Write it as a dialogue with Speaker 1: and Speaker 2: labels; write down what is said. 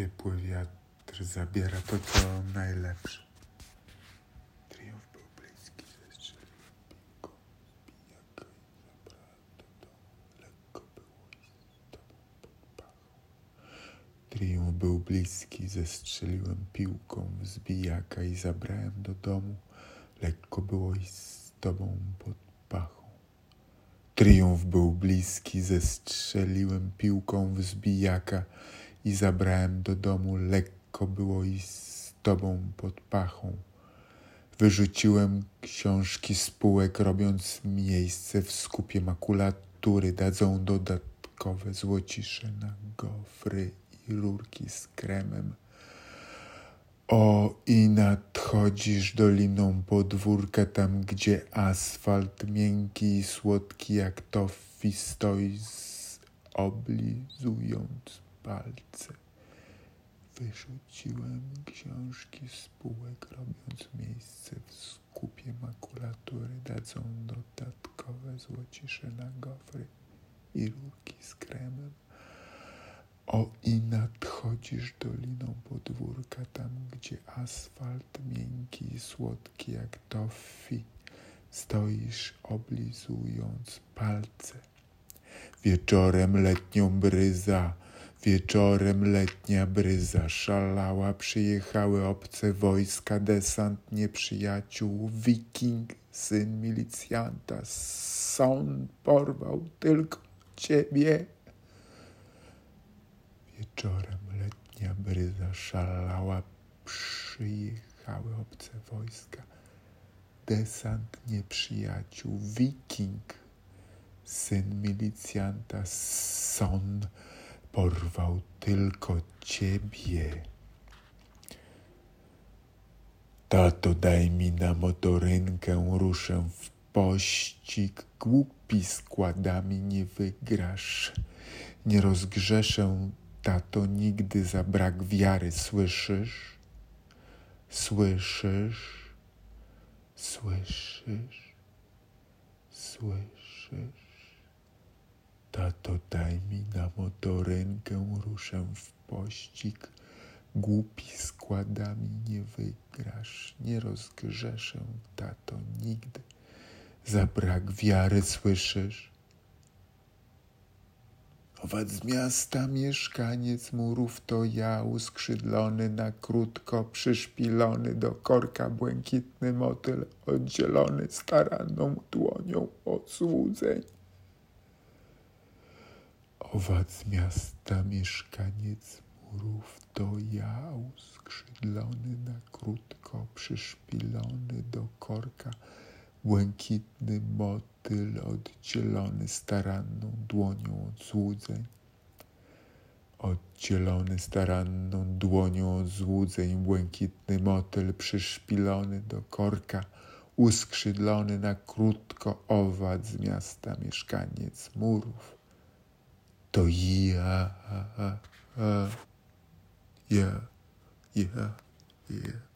Speaker 1: ciepły wiatr zabiera to, co najlepsze. Triumf był bliski, zestrzeliłem piłką z pijaka i zabrałem do domu. Lekko było i z tobą pod pachą. Triumf był bliski, zestrzeliłem piłką z bijaka i zabrałem do domu. Lekko było i z tobą pod pachą. Triumf był bliski, zestrzeliłem piłką w zbijaka i zabrałem do domu. Lekko było i z tobą pod pachą. Wyrzuciłem książki z półek, robiąc miejsce w skupie makulatury. Dadzą dodatkowe złocisze na gofry i rurki z kremem. O, i nadchodzisz doliną podwórka, tam gdzie asfalt miękki i słodki jak tofi stoi, oblizując palce. Wyrzuciłem książki z półek, robiąc miejsce w skupie makulatury. Dadzą dodatkowe złocisze na gofry i rurki z kremem. O i nadchodzisz doliną podwórka, tam gdzie asfalt miękki i słodki jak tofi. Stoisz oblizując palce. Wieczorem letnią bryza, wieczorem letnia bryza szalała. Przyjechały obce wojska, desant nieprzyjaciół, wiking, syn milicjanta. Sąd porwał tylko ciebie. Wieczorem letnia bryza szalała, przyjechały obce wojska, desant nieprzyjaciół, wiking, syn milicjanta, son porwał tylko ciebie. Tato, daj mi na motorynkę, ruszę w pościg, głupi składami nie wygrasz, nie rozgrzeszę tato, nigdy za brak wiary. Słyszysz? Słyszysz? Słyszysz? Słyszysz? Tato, daj mi na motorynkę, ruszę w pościg. Głupi składami nie wygrasz, nie rozgrzeszę, tato, nigdy. Za brak wiary, słyszysz? Owad z miasta mieszkaniec murów to ja, uskrzydlony na krótko, przyszpilony do korka błękitny motyl, oddzielony staranną dłonią od złudzeń. Owad z miasta mieszkaniec murów to ja, uskrzydlony na krótko, przyszpilony do korka, błękitny motyl oddzielony staranną dłonią od złudzeń. Oddzielony staranną dłonią od złudzeń, błękitny motyl przyszpilony do korka, uskrzydlony na krótko owad z miasta mieszkaniec murów. To ja, ja, ja, ja.